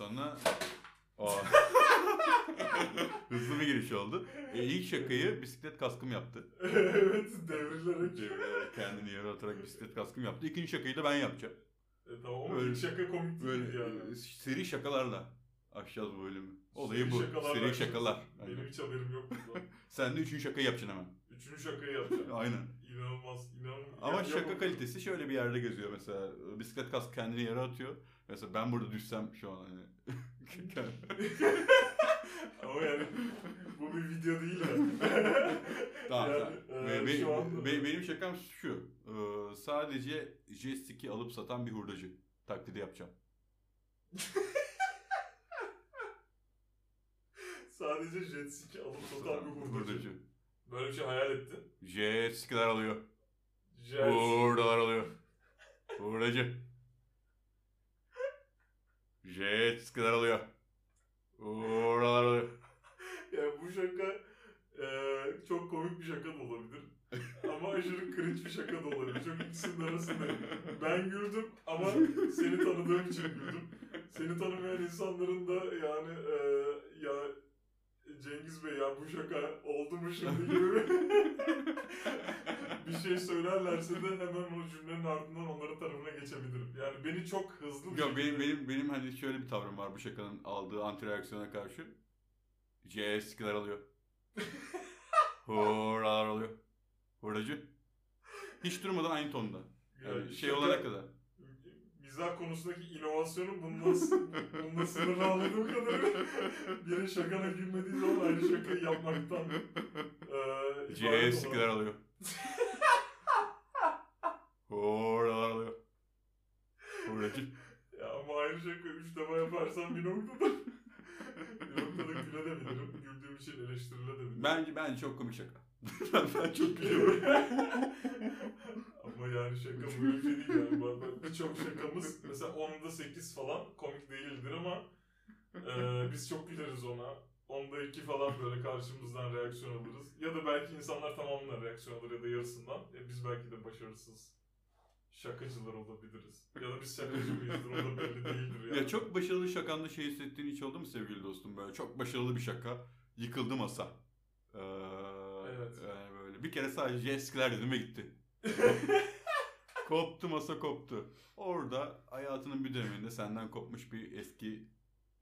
Sana Aa. Hızlı bir giriş oldu. E, ilk şakayı bisiklet kaskım yaptı. evet devrilerek. Ee, Kendini yere atarak bisiklet kaskım yaptı. İkinci şakayı da ben yapacağım. E, tamam ama Böyle- ilk şaka komik Böyle yani. e, seri şakalarla açacağız bu bölümü. Olayı Seri bu. şakalar seri şakalar. Benim hiç haberim yok. Sen de üçüncü şakayı yapacaksın hemen. Üçüncü şakayı yapacağım. Aynen. İnanılmaz, inanılmaz. Ama Ya- şaka kalitesi şöyle bir yerde geziyor mesela. Bisiklet kask kendini yere atıyor. Mesela ben burada düşsem şu an hani. Ama yani bu bir video değil ya. tamam Yani, tamam. e, Be- be- şu anda- be- benim şakam şu. Ee, sadece J-Stick'i alıp satan bir hurdacı taklidi yapacağım. Sadece jet ski alıp satan bir hurdacı. Böyle bir şey hayal ettin. Jet-Stick'ler alıyor. Jet. Hurdalar alıyor. Hurdacı. Jet-Stick'ler alıyor. Hurdalar alıyor. Yani bu şaka e, çok komik bir şaka da olabilir. ama aşırı cringe bir şaka da olabilir. Çok ikisinin arasında. Ben güldüm ama seni tanıdığım için güldüm. Seni tanımayan insanların da yani e, ya Cengiz Bey ya bu şaka oldu mu şimdi gibi bir şey söylerlerse de hemen o cümlenin ardından onların tarafına geçebilirim. Yani beni çok hızlı bir Yok şekilde- benim benim benim hani şöyle bir tavrım var bu şakanın aldığı anti reaksiyona karşı. J-Stick'ler alıyor. Hurdalar alıyor. Hurdacı. Hiç durmadan aynı tonda. Yani Yani şey şaka- olana kadar. Mizah konusundaki inovasyonu bununla, bununla sınırlı anladığım kadarıyla biri şakana gülmediği zaman aynı şakayı yapmaktan eee J-Stick'ler alıyor. Hurdalar alıyor. Hurdacı. Ya ama aynı şakayı üç defa yaparsam bir noktada bir noktada gülebilirim. Güldüğüm için eleştirilebilirim. Bence bence çok komik şaka. ben, ben çok gülüyorum. Yani şaka böyle bir şey değil yani. Bak- Birçok şakamız mesela 10'da 8 falan komik değildir ama eee, biz çok güleriz ona. 10'da 2 falan böyle karşımızdan reaksiyon alırız. Ya da belki insanlar tamamına reaksiyon alır ya da yarısından. E, biz belki de başarısız şakacılar olabiliriz. Ya da biz şakacı mıyızdır o da belli değildir yani. Ya çok başarılı şakanda şey hissettiğin hiç oldu mu sevgili dostum böyle çok başarılı bir şaka yıkıldı masa. Ee, Evet. Yani böyle bir kere sadece eskiler dedim ve gitti. koptu masa koptu. Orada hayatının bir döneminde senden kopmuş bir eski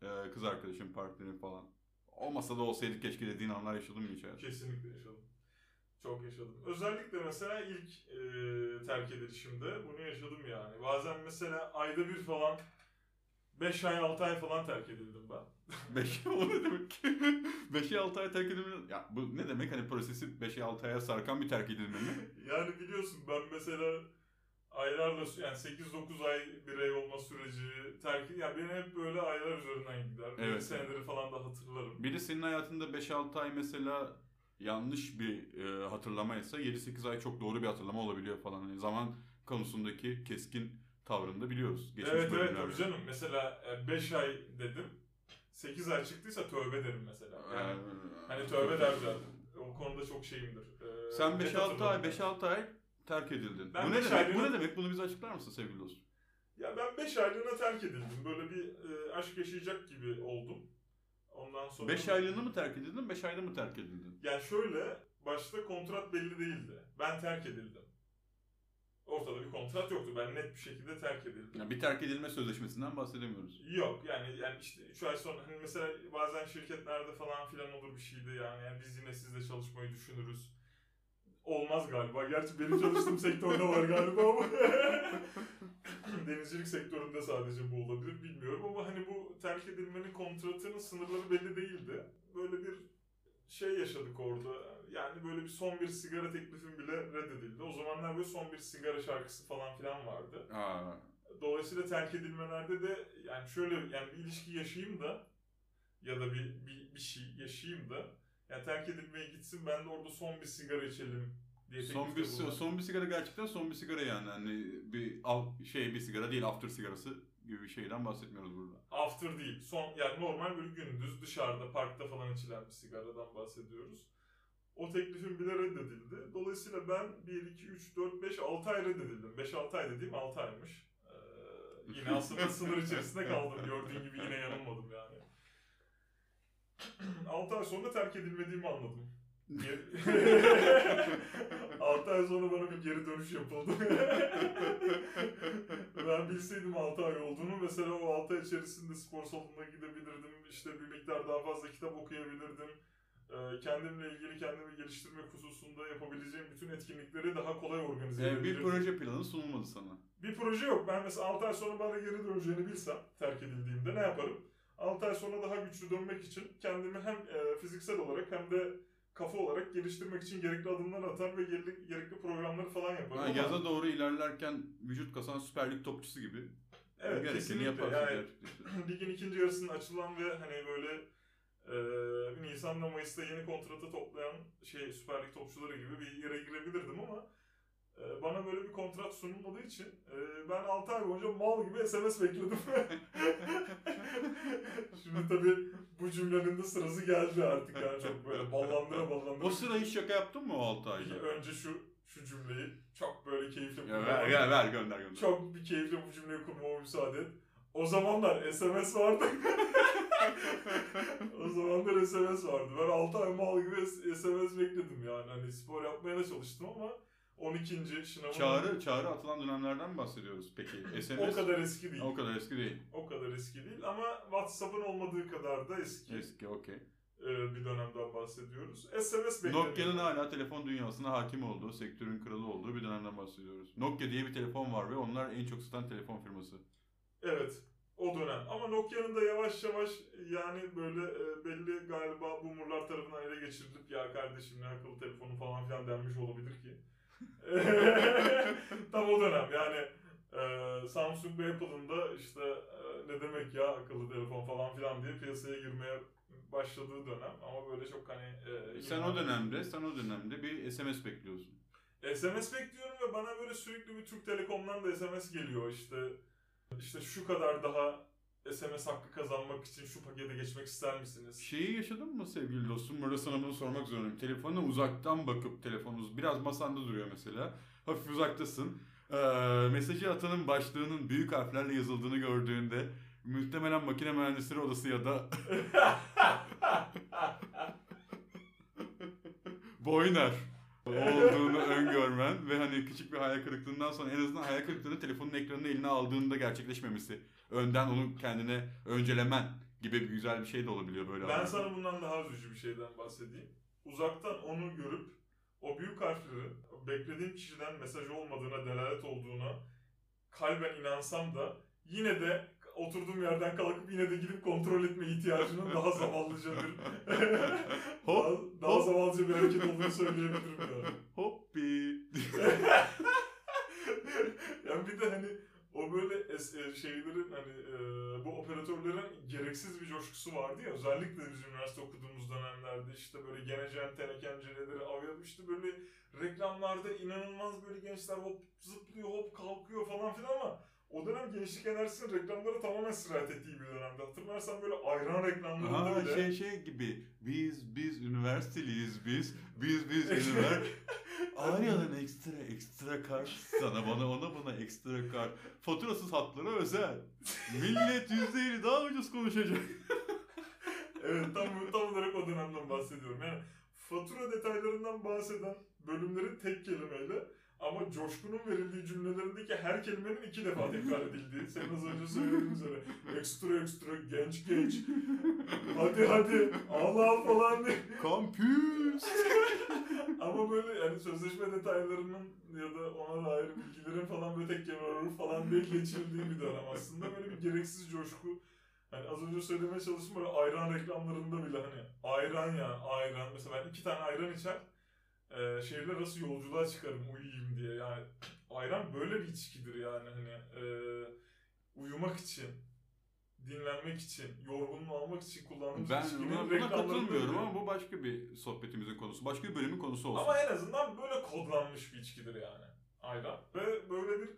e, kız arkadaşın partnerin falan. O masada olsaydık keşke dediğin anlar yaşadın mı hiç hayatında? Kesinlikle yaşadım. Çok yaşadım. Özellikle mesela ilk e, terk edilişimde bunu yaşadım yani. Bazen mesela ayda bir falan 5 ay 6 ay falan terk edildim ben. Beş o ne demek? 5'e 6 ay terk edilme. Ya bu ne demek hani prosesi 5'e 6 aya sarkan bir terk edilme mi? Yani biliyorsun ben mesela aylarla yani 8-9 ay birey olma süreci terk yani benim hep böyle aylar üzerinden gider. Evet. Bir seneleri falan da hatırlarım. Bir de senin hayatında 5-6 ay mesela yanlış bir e, hatırlamaysa 7-8 ay çok doğru bir hatırlama olabiliyor falan. Hani zaman konusundaki keskin tavrını da biliyoruz. Geçmiş evet evet tabii canım. Mesela 5 ay dedim. 8 ay çıktıysa tövbe derim mesela. Yani Ee, Hani tövbe der zaten. O konuda çok şeyimdir. Ee, Sen net 5-6 ay hatırlarım. 5-6 ay terk edildin. Ben bu ne demek? aylığına- Bu ne demek? Bunu bize açıklar mısın sevgili dostum? Ya ben 5 aylığına terk edildim. Böyle bir e, aşk yaşayacak gibi oldum. Ondan sonra... 5 aylığını mı terk edildin, 5 ayda mı terk edildin? Yani şöyle, başta kontrat belli değildi. Ben terk edildim. Ortada bir kontrat yoktu. Ben net bir şekilde terk edildim. Yani bir terk edilme sözleşmesinden bahsedemiyoruz. Yok yani yani işte 3 ay sonra hani mesela bazen şirketlerde falan filan olur bir şeydi yani, yani biz yine sizle çalışmayı düşünürüz. Olmaz galiba. Gerçi benim çalıştığım sektörde var galiba ama denizcilik sektöründe sadece bu olabilir bilmiyorum ama hani bu terk edilmenin kontratının sınırları belli değildi. Böyle bir şey yaşadık orada. Yani böyle bir son bir sigara teklifim bile reddedildi. O zamanlar böyle son bir sigara şarkısı falan filan vardı. Aa, Dolayısıyla terk edilmelerde de yani şöyle yani bir ilişki yaşayayım da ya da bir, bir, bir şey yaşayayım da yani terk edilmeye gitsin ben de orada son bir sigara içelim diye son bir bulundum. son bir sigara gerçekten son bir sigara yani. Hani bir al, şey bir sigara değil after sigarası gibi bir şeyden bahsetmiyoruz burada. After değil. Son yani normal böyle gündüz dışarıda parkta falan içilen bir sigaradan bahsediyoruz. O teklifim bile reddedildi. Dolayısıyla ben 1, 2, 3, 4, 5, 6 ay reddedildim. 5-6 ay dediğim 6 aymış. Ee, Yine aslında sınır içerisinde kaldım. Gördüğün gibi yine yanılmadım yani. 6 ay sonra terk edilmediğimi anladım. 6 ay sonra bana bir geri dönüş yapıldı. ben bilseydim 6 ay olduğunu mesela o 6 ay içerisinde spor salonuna gidebilirdim. İşte bir miktar daha fazla kitap okuyabilirdim. Ee, kendimle ilgili kendimi geliştirmek hususunda yapabileceğim bütün etkinlikleri daha kolay organize Yani bir edebilirdim. proje planı sunulmadı sana. Bir proje yok. Ben mesela 6 ay sonra bana geri döneceğini bilsem terk edildiğimde ne yaparım? 6 ay sonra daha güçlü dönmek için kendimi hem e, fiziksel olarak hem de kafa olarak geliştirmek için gerekli adımlar atar ve gerekli, gerekli programları falan yaparım. Ha, Ama- yaza doğru ilerlerken vücut kasan Süper Lig topçusu gibi. Evet Gerekeni kesinlikle. yaparsın Yani ligin ikinci yarısının açılan ve hani böyle e, Nisan'da Mayıs'ta yeni kontratı toplayan şey Süper Lig topçuları gibi bir yere girebilirdim ama e, bana böyle bir kontrat sunulmadığı için e, ben 6 ay boyunca mal gibi SMS bekledim. Şimdi tabii bu cümlenin de sırası geldi artık yani çok böyle ballandıra ballandıra. O sıra hiç şaka yaptın mı o 6 ayda? Önce şu şu cümleyi çok böyle keyifli Ya ver, ver, ver gönder gönder. çok bir keyifle bu cümleyi kurmama müsaade et. O zamanlar SMS vardı. o zamanlar SMS vardı. Ben 6 ay mal gibi SMS bekledim yani. Hani spor yapmaya da çalıştım ama 12. sınavım Çağrı, çağrı atılan dönemlerden mi bahsediyoruz peki? SMS o kadar eski değil. o kadar eski değil. O kadar eski değil ama WhatsApp'ın olmadığı kadar da eski, Eski okey. e, bir dönemden bahsediyoruz. SMS bekledim. Nokia'nın hala telefon dünyasına hakim olduğu, sektörün kralı olduğu bir dönemden bahsediyoruz. Nokia diye bir telefon var ve onlar en çok satan telefon firması. Evet. O dönem. Ama Nokia'nın da yavaş yavaş yani böyle e, belli galiba boomerlar tarafından ele geçirilip ya kardeşim ne akıllı telefonu falan filan denmiş olabilir ki. Tam o dönem yani e, Samsung ve Apple'ın da işte e, ne demek ya akıllı telefon falan filan diye piyasaya girmeye başladığı dönem ama böyle çok hani e, Sen o dönemde, sen o dönemde bir SMS bekliyorsun. SMS bekliyorum ve bana böyle sürekli bir Türk Telekom'dan da SMS geliyor işte işte şu kadar daha SMS hakkı kazanmak için şu pakete geçmek ister misiniz? Şeyi yaşadın mı sevgili dostum? Burada sana bunu sormak zorundayım. Telefonuna uzaktan bakıp telefonunuz biraz masanda duruyor mesela. Hafif uzaktasın. Ee, mesajı atanın başlığının büyük harflerle yazıldığını gördüğünde muhtemelen makine mühendisleri odası ya da Boyner olduğunu öngörmen ve hani küçük bir hayal kırıklığından sonra en azından hayal kırıklığını telefonun ekranını eline aldığında gerçekleşmemesi. Önden onu kendine öncelemen gibi bir güzel bir şey de olabiliyor böyle. ben anlarda. sana bundan daha üzücü bir şeyden bahsedeyim. Uzaktan onu görüp o büyük harfleri beklediğim kişiden mesaj olmadığına delalet olduğuna kalben inansam da yine de oturduğum yerden kalkıp yine de gidip kontrol etme ihtiyacının daha zavallıca bir Hop, daha, daha hop. zavallıca bir hareket olduğunu söyleyebilirim yani. Hoppi. yani bir de hani o böyle es- e, şeylerin hani e, bu operatörlerin gereksiz bir coşkusu vardı ya özellikle biz üniversite okuduğumuz dönemlerde işte böyle genecen tenekenceleri avyamıştı böyle reklamlarda inanılmaz böyle gençler hop zıplıyor hop kalkıyor falan filan ama o dönem gençlik enerjisinin reklamlara tamamen sirayet ettiği bir dönemde. Hatırlarsan böyle ayran reklamlarında Aha, bile şey şey gibi biz biz üniversiteliyiz biz biz biz üniversite Arya'nın ekstra ekstra kart sana bana ona bana ekstra kart faturasız hatlara özel millet %50 daha ucuz konuşacak Evet tam, tam olarak o dönemden bahsediyorum. Yani fatura detaylarından bahseden bölümlerin tek kelimeyle ama coşkunun verildiği cümlelerindeki her kelimenin iki defa tekrar edildiği. Senin az önce söylediğin üzere. Ekstra ekstra, genç genç. Hadi hadi, Allah falan diye. kampüs Ama böyle yani sözleşme detaylarının ya da ona dair bilgilerin falan böyle tek kelime falan diye geçirildiği bir dönem aslında. Böyle bir gereksiz coşku. Hani az önce söylemeye çalıştım böyle ayran reklamlarında bile hani ayran ya ayran. Mesela ben iki tane ayran içer e, şehirler arası yolculuğa çıkarım uyuyayım diye. Yani ayran böyle bir içkidir yani hani e, uyumak için dinlenmek için, yorgunluğu almak için kullandığımız ben buna, buna katılmıyorum ama bu başka bir sohbetimizin konusu başka bir bölümün konusu olsun ama en azından böyle kodlanmış bir içkidir yani. Ayran. Ve böyle bir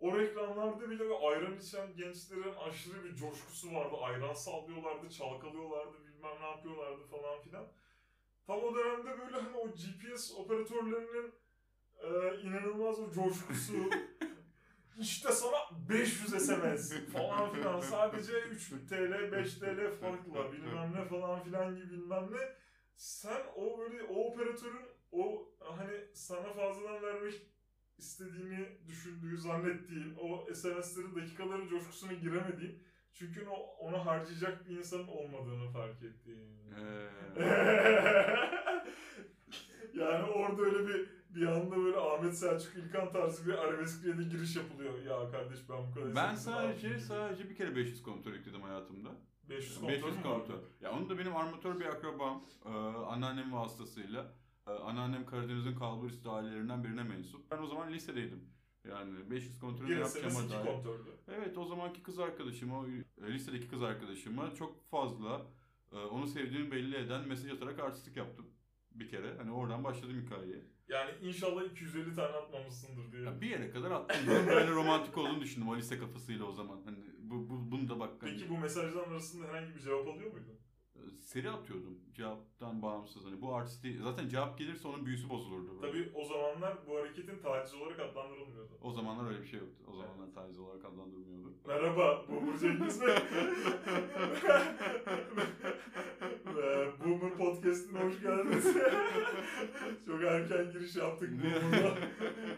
o reklamlarda bile bir ayran içen gençlerin aşırı bir coşkusu vardı. Ayran sallıyorlardı, çalkalıyorlardı, bilmem ne yapıyorlardı falan filan. Tam o dönemde böyle hani o GPS operatörlerinin e, inanılmaz o coşkusu, İşte sana 500 SMS falan filan. Sadece 3 TL, 5 TL farkla bilmem ne falan filan gibi bilmem ne. Sen o böyle o operatörün o hani sana fazladan vermek istediğini düşündüğü, zannettiğin o SMS'lerin dakikaların coşkusuna giremediğin çünkü o, ona harcayacak bir insanın olmadığını fark ettiğin. Ee, yani orada öyle bir bir anda böyle Ahmet Selçuk İlkan tarzı bir arabeskliye de giriş yapılıyor. Ya kardeş ben bu kadar... ben sadece sadece bir kere 500 kontrol yükledim hayatımda. 500 kontrol 500 mü kontrol. vardı? Ya onu da benim armatör bir akrabam, e, anneannem vasıtasıyla. E, anneannem Karadeniz'in kalburüstü ailelerinden birine mensup. Ben o zaman lisedeydim. Yani 500 kontrolü yapacağıma dair. kontroldü. Evet o zamanki kız arkadaşıma, o, e, lisedeki kız arkadaşıma çok fazla e, onu sevdiğimi belli eden mesaj atarak artistlik yaptım. Bir kere. Hani oradan başladım hikayeye. Yani inşallah 250 tane atmamışsındır diye. Ya bir yere kadar attım. Bunun böyle romantik olduğunu düşündüm o lise kafasıyla o zaman. Hani bu, bu bunu da bak. hani, Peki bu mesajların arasında herhangi bir cevap alıyor muydun? Seri atıyordum cevaptan bağımsız. Hani bu artisti zaten cevap gelirse onun büyüsü bozulurdu. Böyle. Tabii o zamanlar bu hareketin taciz olarak adlandırılmıyordu. O zamanlar öyle bir şey yoktu. O zamanlar taciz olarak adlandırmıyordu. Merhaba, Boomer Cengiz Bey. Ve Boomer Podcast'ine hoş geldiniz. Çok erken giriş yaptık Boomer'da.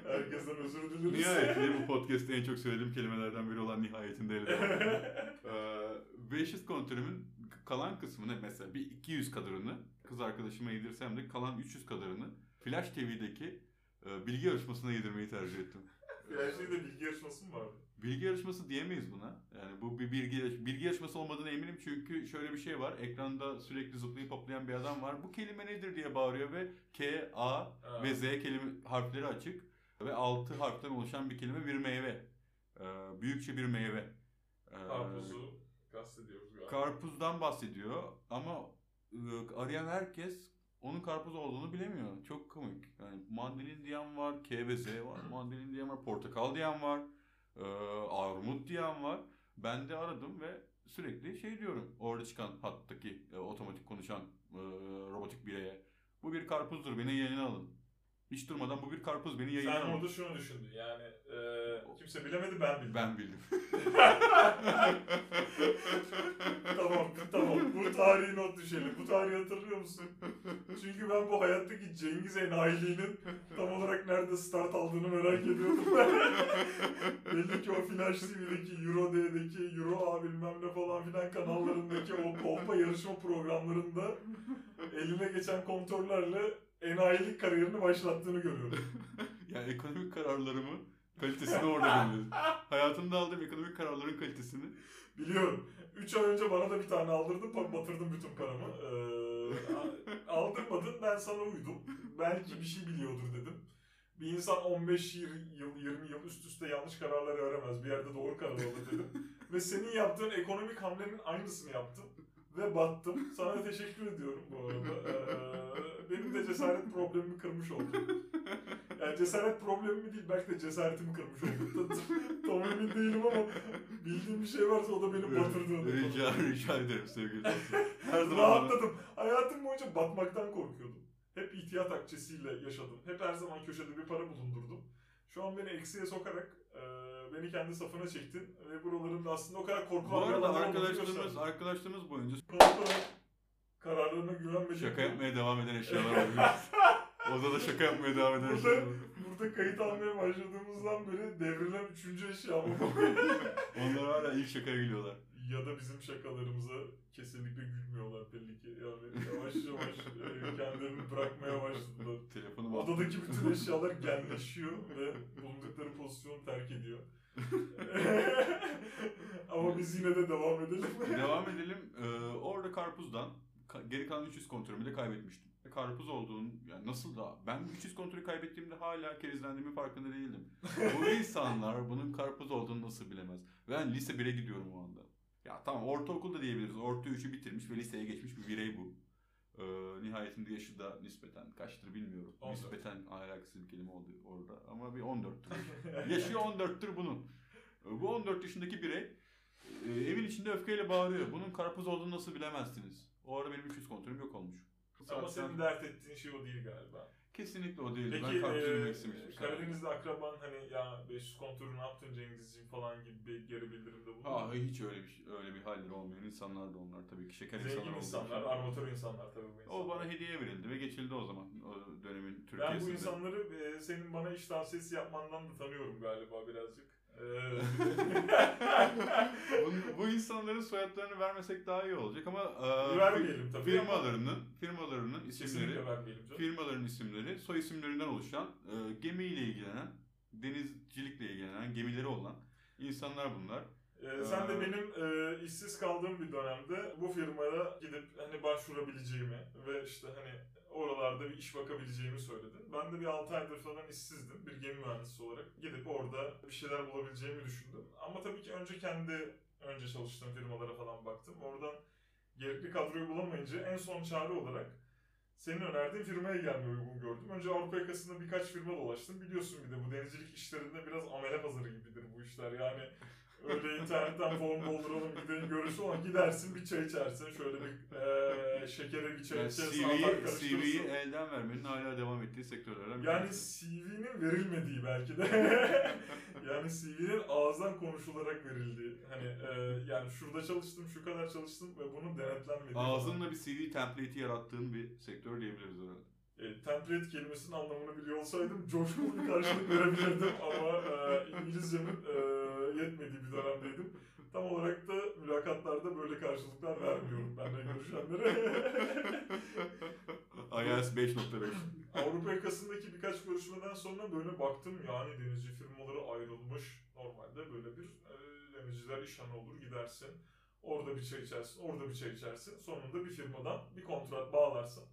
Herkesten özür dileriz. Nihayetinde bu podcast'te en çok söylediğim kelimelerden biri olan nihayetinde elde ee, 500 kontrolümün kalan kısmını mesela bir 200 kadarını kız arkadaşıma yedirsem de kalan 300 kadarını Flash TV'deki e, bilgi yarışmasına yedirmeyi tercih ettim. Flash TV'de bilgi yarışması mı vardı? Bilgi yarışması diyemeyiz buna. Yani bu bir bilgi, bilgi yarışması olmadığına eminim çünkü şöyle bir şey var. Ekranda sürekli zıplayıp hoplayan bir adam var. Bu kelime nedir diye bağırıyor ve K, A Ha. ve Z kelime harfleri açık ve 6 harften oluşan bir kelime bir meyve. Ee, büyükçe bir meyve. Ee, Karpuzu kastediyoruz galiba. Karpuzdan bahsediyor ama e, arayan herkes onun karpuz olduğunu bilemiyor. Çok komik. Yani mandalin diyen var, K ve Z var. Mandalin diyen var, portakal diyen var. e, armut diyen var. Ben de aradım ve sürekli şey diyorum. Orada çıkan hattaki e, otomatik konuşan e, robotik bireye. Bu bir karpuzdur beni yayına alın. Hiç durmadan bu bir karpuz beni yayına Sen orada şunu düşündün yani e, kimse bilemedi ben bildim. Ben bildim. tamam tamam bu tarihi not düşelim. Bu tarihi hatırlıyor musun? Çünkü ben bu hayattaki Cengiz enayiliğinin tam olarak nerede start aldığını merak ediyordum. Belli ki o Flash TV'deki, Euro D'deki, Euro A bilmem ne falan filan kanallarındaki o kolpa yarışma programlarında eline geçen kontörlerle enayilik kariyerini başlattığını görüyorum. yani ekonomik kararlarımı kalitesini orada görüyoruz. Hayatımda aldığım ekonomik kararların kalitesini Biliyorum. 3 ay önce bana da bir tane aldırdın, batırdım bütün paramı. Ee, aldırmadın, ben sana uydum. Belki bir şey biliyordur dedim. Bir insan 15 yıl, 20 yıl üst üste yanlış kararlar veremez. Bir yerde doğru karar alır dedim. Ve senin yaptığın ekonomik hamlenin aynısını yaptım. Ve battım. Sana teşekkür ediyorum bu arada. Ee, benim de cesaret problemimi kırmış oldun. Yani cesaret problemimi değil, belki de cesaretimi kırmış oldun. Tam emin değilim ama bildiğim bir şey varsa o da beni batırdı. rica, rica ederim sevgili dostum. Her zaman Rahatladım. Hayatım boyunca batmaktan korkuyordum. Hep ihtiyat akçesiyle yaşadım. Hep her zaman köşede bir para bulundurdum. Şu an beni eksiye sokarak e, beni kendi safına çektin ve buraların da aslında o kadar Bu korkulan arada olduğunu arkadaşlarımız, arkadaşlarımız boyunca kararlarına güvenmediğim şaka yapmaya devam eden eşyalar var. Odada şaka yapmaya devam eden Burada- eşyalar var. Burada kayıt almaya başladığımızdan beri devrilen üçüncü eşya bu? Onlar hala ilk şakaya gülüyorlar. ya da bizim şakalarımıza kesinlikle gülmüyorlar belli ki. Yani yavaş yavaş e, kendilerini bırakmaya başladılar. Telefonum Odadaki bütün eşyalar genleşiyor ve bulundukları pozisyonu terk ediyor. Ama biz yine de devam edelim. Devam edelim. Ee, orada karpuzdan ka- geri kalan 300 kontrolümü de kaybetmiştim. Karpuz olduğun yani nasıl da ben 300 kontrolü kaybettiğimde hala kerizlendiğimin farkında değildim. Bu insanlar bunun karpuz olduğunu nasıl bilemez? Ben lise 1'e gidiyorum o anda. Ya tamam ortaokulda diyebiliriz. Orta 3'ü bitirmiş ve liseye geçmiş bir birey bu. Ee, nihayetinde yaşı da nispeten kaçtır bilmiyorum. 14. Nispeten ahlaksız bir kelime oldu orada ama bir 14'tür. Yaşı 14'tür bunun. Ee, Bu 14 yaşındaki birey e, evin içinde öfkeyle bağırıyor. Bunun karpuz olduğunu nasıl bilemezsiniz? O ara benim 300 kontrolüm yok olmuş. Ama senin dert ettiğin şey o değil galiba. Kesinlikle o değildi. Peki ben kaptırmak e, istemiştim. Karadeniz'de akraban hani ya 500 konturu ne yaptın Cengizciğim falan gibi bir geri bildirimde bulundu. Ha hiç öyle bir şey- öyle bir halleri olmayan insanlar da onlar tabii ki şeker insanlar Zengin insanlar, için. armatör insanlar tabii bu insanlar. O bana hediye verildi ve geçildi o zaman o dönemin Ben Türkiye'sinde. bu insanları e, senin bana iş tavsiyesi yapmandan da tanıyorum galiba birazcık. Bu, bu insanların soyadlarını vermesek daha iyi olacak ama e, Vermeyelim tabii. firmalarının firmalarının isimleri firmaların isimleri soy isimlerinden oluşan e, gemiyle ilgilenen denizcilikle ilgilenen gemileri olan insanlar bunlar. Ee, sen de Ee, benim e, işsiz kaldığım bir dönemde bu firmaya gidip hani başvurabileceğimi ve işte hani oralarda bir iş bakabileceğimi söyledin. Ben de bir 6 aydır falan işsizdim bir gemi mühendisi olarak. Gidip orada bir şeyler bulabileceğimi düşündüm. Ama tabii ki önce kendi önce çalıştığım firmalara falan baktım. Oradan gerekli kadroyu bulamayınca en son çare olarak senin önerdiğin firmaya gelmeyi uygun gördüm. Önce Avrupa yakasında birkaç firma dolaştım. Biliyorsun bir de bu denizcilik işlerinde biraz amele pazarı gibidir bu işler. Yani öyle internetten form dolduralım gidelim görüşü olan gidersin bir çay içersin. Şöyle bir eee şekere bir çay Yani içersin. CV'yi. CV'yi elden vermenin hala devam ettiği sektörlerden bir Yani. CV'nin verilmediği belki de. yani CV'nin ağızdan konuşularak verildiği. Hani e, yani şurada çalıştım, şu kadar çalıştım ve bunun denetlenmediği. Ağzınla bir CV template'i yarattığın bir sektör diyebiliriz herhalde. E, template kelimesinin anlamını biliyor olsaydım coşkulu bir karşılık verebilirdim ama e, İngilizcemin e, yetmediği bir dönemdeydim. Tam olarak da mülakatlarda böyle karşılıklar vermiyorum benimle görüşenlere. IELTS 5.5. Avrupa yakasındaki birkaç görüşmeden sonra böyle baktım yani denizci firmaları ayrılmış. Normalde böyle bir e, denizciler işhanı olur gidersin. Orada bir çay içersin, orada bir çay içersin. Sonunda bir firmadan bir kontrat bağlarsın.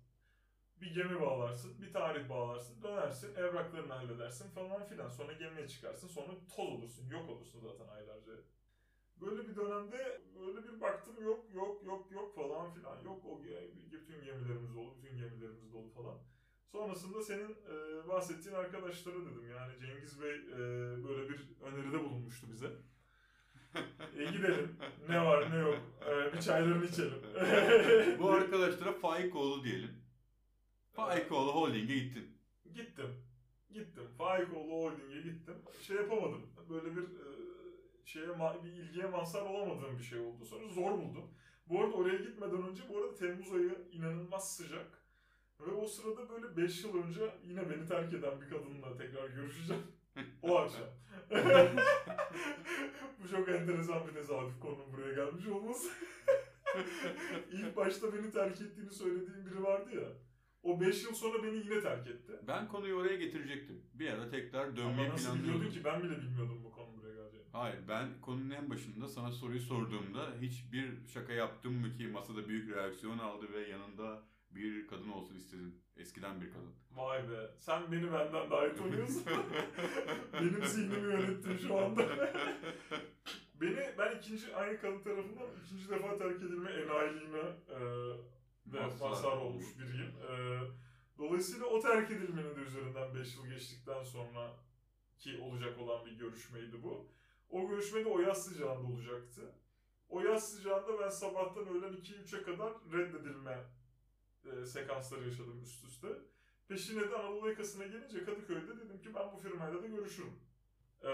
Bir gemi bağlarsın, bir tarih bağlarsın, dönersin, evraklarını halledersin falan filan. Sonra gemiye çıkarsın, sonra toz olursun, yok olursun zaten aylarca. Böyle bir dönemde böyle bir baktım yok yok yok yok falan filan. Yok o bütün gemilerimiz dolu, bütün gemilerimiz dolu falan. Sonrasında senin e, bahsettiğin arkadaşlara dedim yani Cengiz Bey e, böyle bir öneride bulunmuştu bize. E, gidelim ne var ne yok e, bir çaylarını içelim. Bu arkadaşlara Faikoğlu diyelim. Faikoğlu Holding'e gittin. Gittim. Gittim. Faikoğlu Holding'e gittim. Şey yapamadım. Böyle bir e, şeye bir ilgiye mazhar olamadığım bir şey oldu. Sonra zor buldum. Bu arada oraya gitmeden önce bu arada Temmuz ayı inanılmaz sıcak. Ve o sırada böyle 5 yıl önce yine beni terk eden bir kadınla tekrar görüşeceğim. O akşam. Bu çok enteresan bir tesadüf konunun buraya gelmiş olması. İlk başta beni terk ettiğini söylediğim biri vardı ya. O 5 yıl sonra beni yine terk etti. Ben konuyu oraya getirecektim. Bir ara tekrar Ama dönmeyi nasıl biliyordun planlıyordum. ki ben bile bilmiyordum bu konu buraya geleceğini. Hayır ben konunun en başında sana soruyu sorduğumda hiçbir şaka yaptım mı ki masada büyük reaksiyon aldı ve yanında bir kadın olsun istedin. Eskiden bir kadın. Vay be sen beni benden daha iyi tanıyorsun. Benim zihnimi yönettin şu anda. Beni ben ikinci aynı kadın tarafından ikinci defa terk edilme enayiliğine e, de Mazhar mazhar olmuş. biriyim. E, dolayısıyla o terk edilmenin de üzerinden 5 yıl geçtikten sonra ki olacak olan bir görüşmeydi bu. O görüşme de o yaz sıcağında olacaktı. O yaz sıcağında ben sabahtan öğlen 2-3'e kadar reddedilme e, sekansları yaşadım üst üste. Peşine de Anadolu yakasına gelince Kadıköy'de dedim ki ben bu firmayla da görüşürüm. Ee,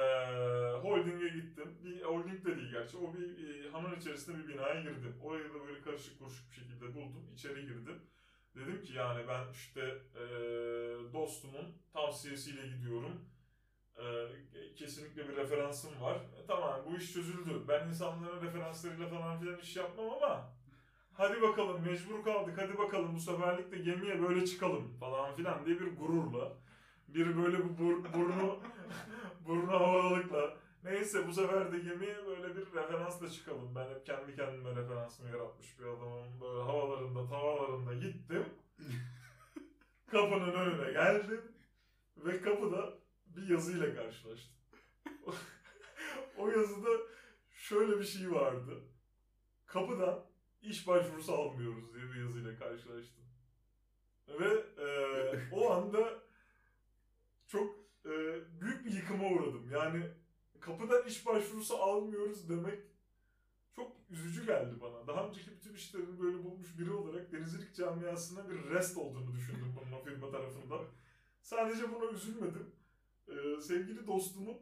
holding'e gittim. Bir holding de değil gerçi. O bir e, hamam içerisinde bir binaya girdim. Orayı da böyle karışık kuruşuk bir şekilde buldum. İçeri girdim. Dedim ki yani ben işte e, dostumun tavsiyesiyle gidiyorum. E, kesinlikle bir referansım var. E, tamam bu iş çözüldü. Ben insanların referanslarıyla falan filan iş yapmam ama hadi bakalım mecbur kaldık hadi bakalım bu seferlik de gemiye böyle çıkalım falan filan diye bir gururla bir böyle bir bur- burnu burnu havalalıkla neyse bu sefer de gemiye böyle bir referansla çıkalım. Ben hep kendi kendime referansımı yaratmış bir adamım. Böyle havalarında tavalarında gittim. Kapının önüne geldim ve kapıda bir yazıyla karşılaştım. o yazıda şöyle bir şey vardı. Kapıdan iş başvurusu almıyoruz diye bir yazıyla karşılaştım. Ve e, o anda çok yıkıma uğradım. Yani kapıdan iş başvurusu almıyoruz demek çok üzücü geldi bana. Daha önceki bütün işlerini böyle bulmuş biri olarak denizcilik camiasına bir rest olduğunu düşündüm bunun firma tarafından. Sadece buna üzülmedim. Ee, sevgili dostumun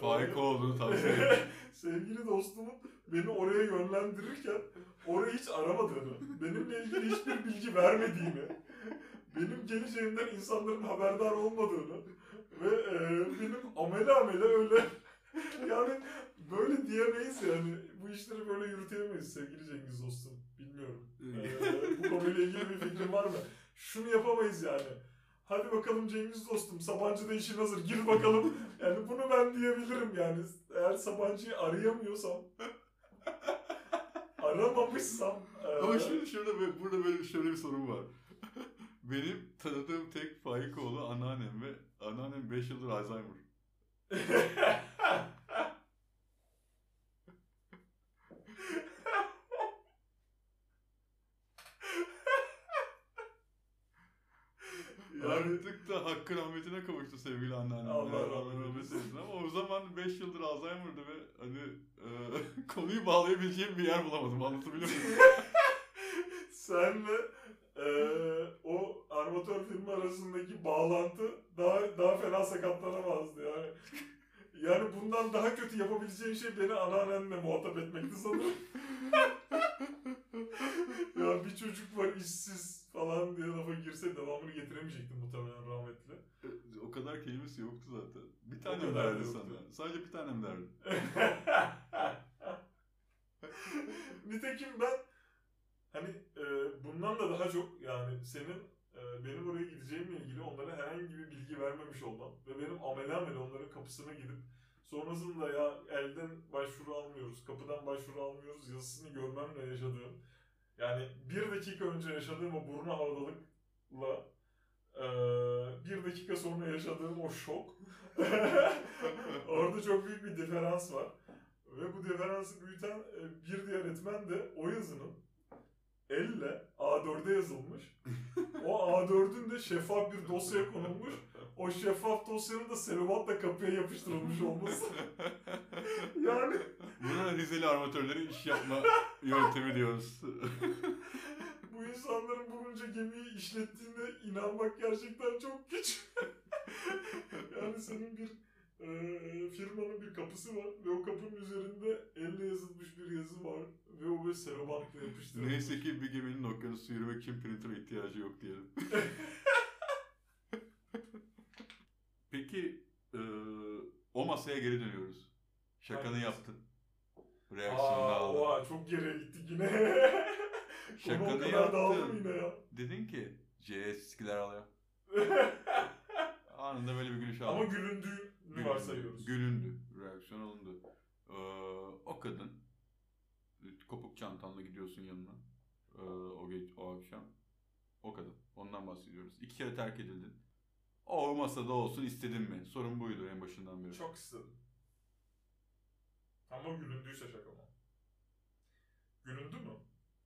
Faik e, olduğunu tavsiye ederim. sevgili dostumun beni oraya yönlendirirken orayı hiç aramadığını, benimle ilgili hiçbir bilgi vermediğini, benim geleceğimden insanların haberdar olmadığını ve e, benim amele amele öyle yani böyle diyemeyiz yani. Bu işleri böyle yürütemeyiz sevgili Cengiz dostum. Bilmiyorum. Ee, bu konuyla ilgili bir fikrin var mı? Şunu yapamayız yani. Hadi bakalım Cengiz dostum Sabancı'da işin hazır gir bakalım. Yani bunu ben diyebilirim yani. Eğer Sabancı'yı arayamıyorsam aramamışsam e, Ama şimdi şurada böyle- burada böyle şöyle bir sorun var. Benim tanıdığım tek Faikoğlu anneannem ve anneannem 5 yıldır Alzheimer. yani Artık da hakkın rahmetine kavuştu sevgili anneannem. Allah rahmet eylesin. Ama o zaman 5 yıldır Alzheimer'dı ve hani e, konuyu bağlayabileceğim bir yer bulamadım. Anlatabiliyor muyum? senle e, o armatör firma arasındaki bağlantı daha daha fena sakatlanamazdı yani. Yani bundan daha kötü yapabileceğin şey beni anneannenle muhatap etmekti sanırım. ya bir çocuk var işsiz falan diye lafa girse devamını getiremeyecektim muhtemelen rahmetli. o kadar kelimesi yoktu zaten. Bir da derdi yoktu. sana. Sadece bir tanem derdi. Nitekim ben hani e, bundan da daha çok yani senin benim oraya gideceğimle ilgili onlara herhangi bir bilgi vermemiş olmam ve benim amele amele onların kapısına gidip sonrasında ya elden başvuru almıyoruz, kapıdan başvuru almıyoruz yazısını görmemle yaşadığım yani bir dakika önce yaşadığım o burnu havadalıkla e, bir dakika sonra yaşadığım o şok orada çok büyük bir diferans var. Ve bu diferansı büyüten e, bir diğer etmen de o yazının elle A4'e yazılmış. O A4'ün de şeffaf bir dosyaya konulmuş. O şeffaf dosyanın da selubatla kapıya yapıştırılmış olması. yani Buna Rizeli armatörlerin iş yapma yöntemi diyoruz. bu insanların bulunca gemiyi işlettiğine inanmak gerçekten çok güç. yani senin bir e, firmanın bir kapısı var ve o kapının üzerinde elle yazılmış bir yazı var ve o böyle selobantla yapıştırılmış. Neyse ki bir geminin okyanusu yürümek için printer'a ihtiyacı yok diyelim. Peki e, o masaya geri dönüyoruz. Şakanı Hangisi? yaptın. Reaksiyonunu Aa, aldın. oha, çok geriye gittik yine. Şakanı yaptın. yine ya. Dedin ki CS alıyor. Anında böyle bir gülüş Ama aldın. Gülündü, varsayıyoruz. Gülündü. Reaksiyon alındı. Ee, o kadın kopuk çantanla gidiyorsun yanına. Ee, o, geç, o akşam. O kadın. Ondan bahsediyoruz. İki kere terk edildin. O masada olsun istedin mi? Sorun buydu en başından beri. Çok istedim. Ama gülündüyse şaka mı? Gülündü mü?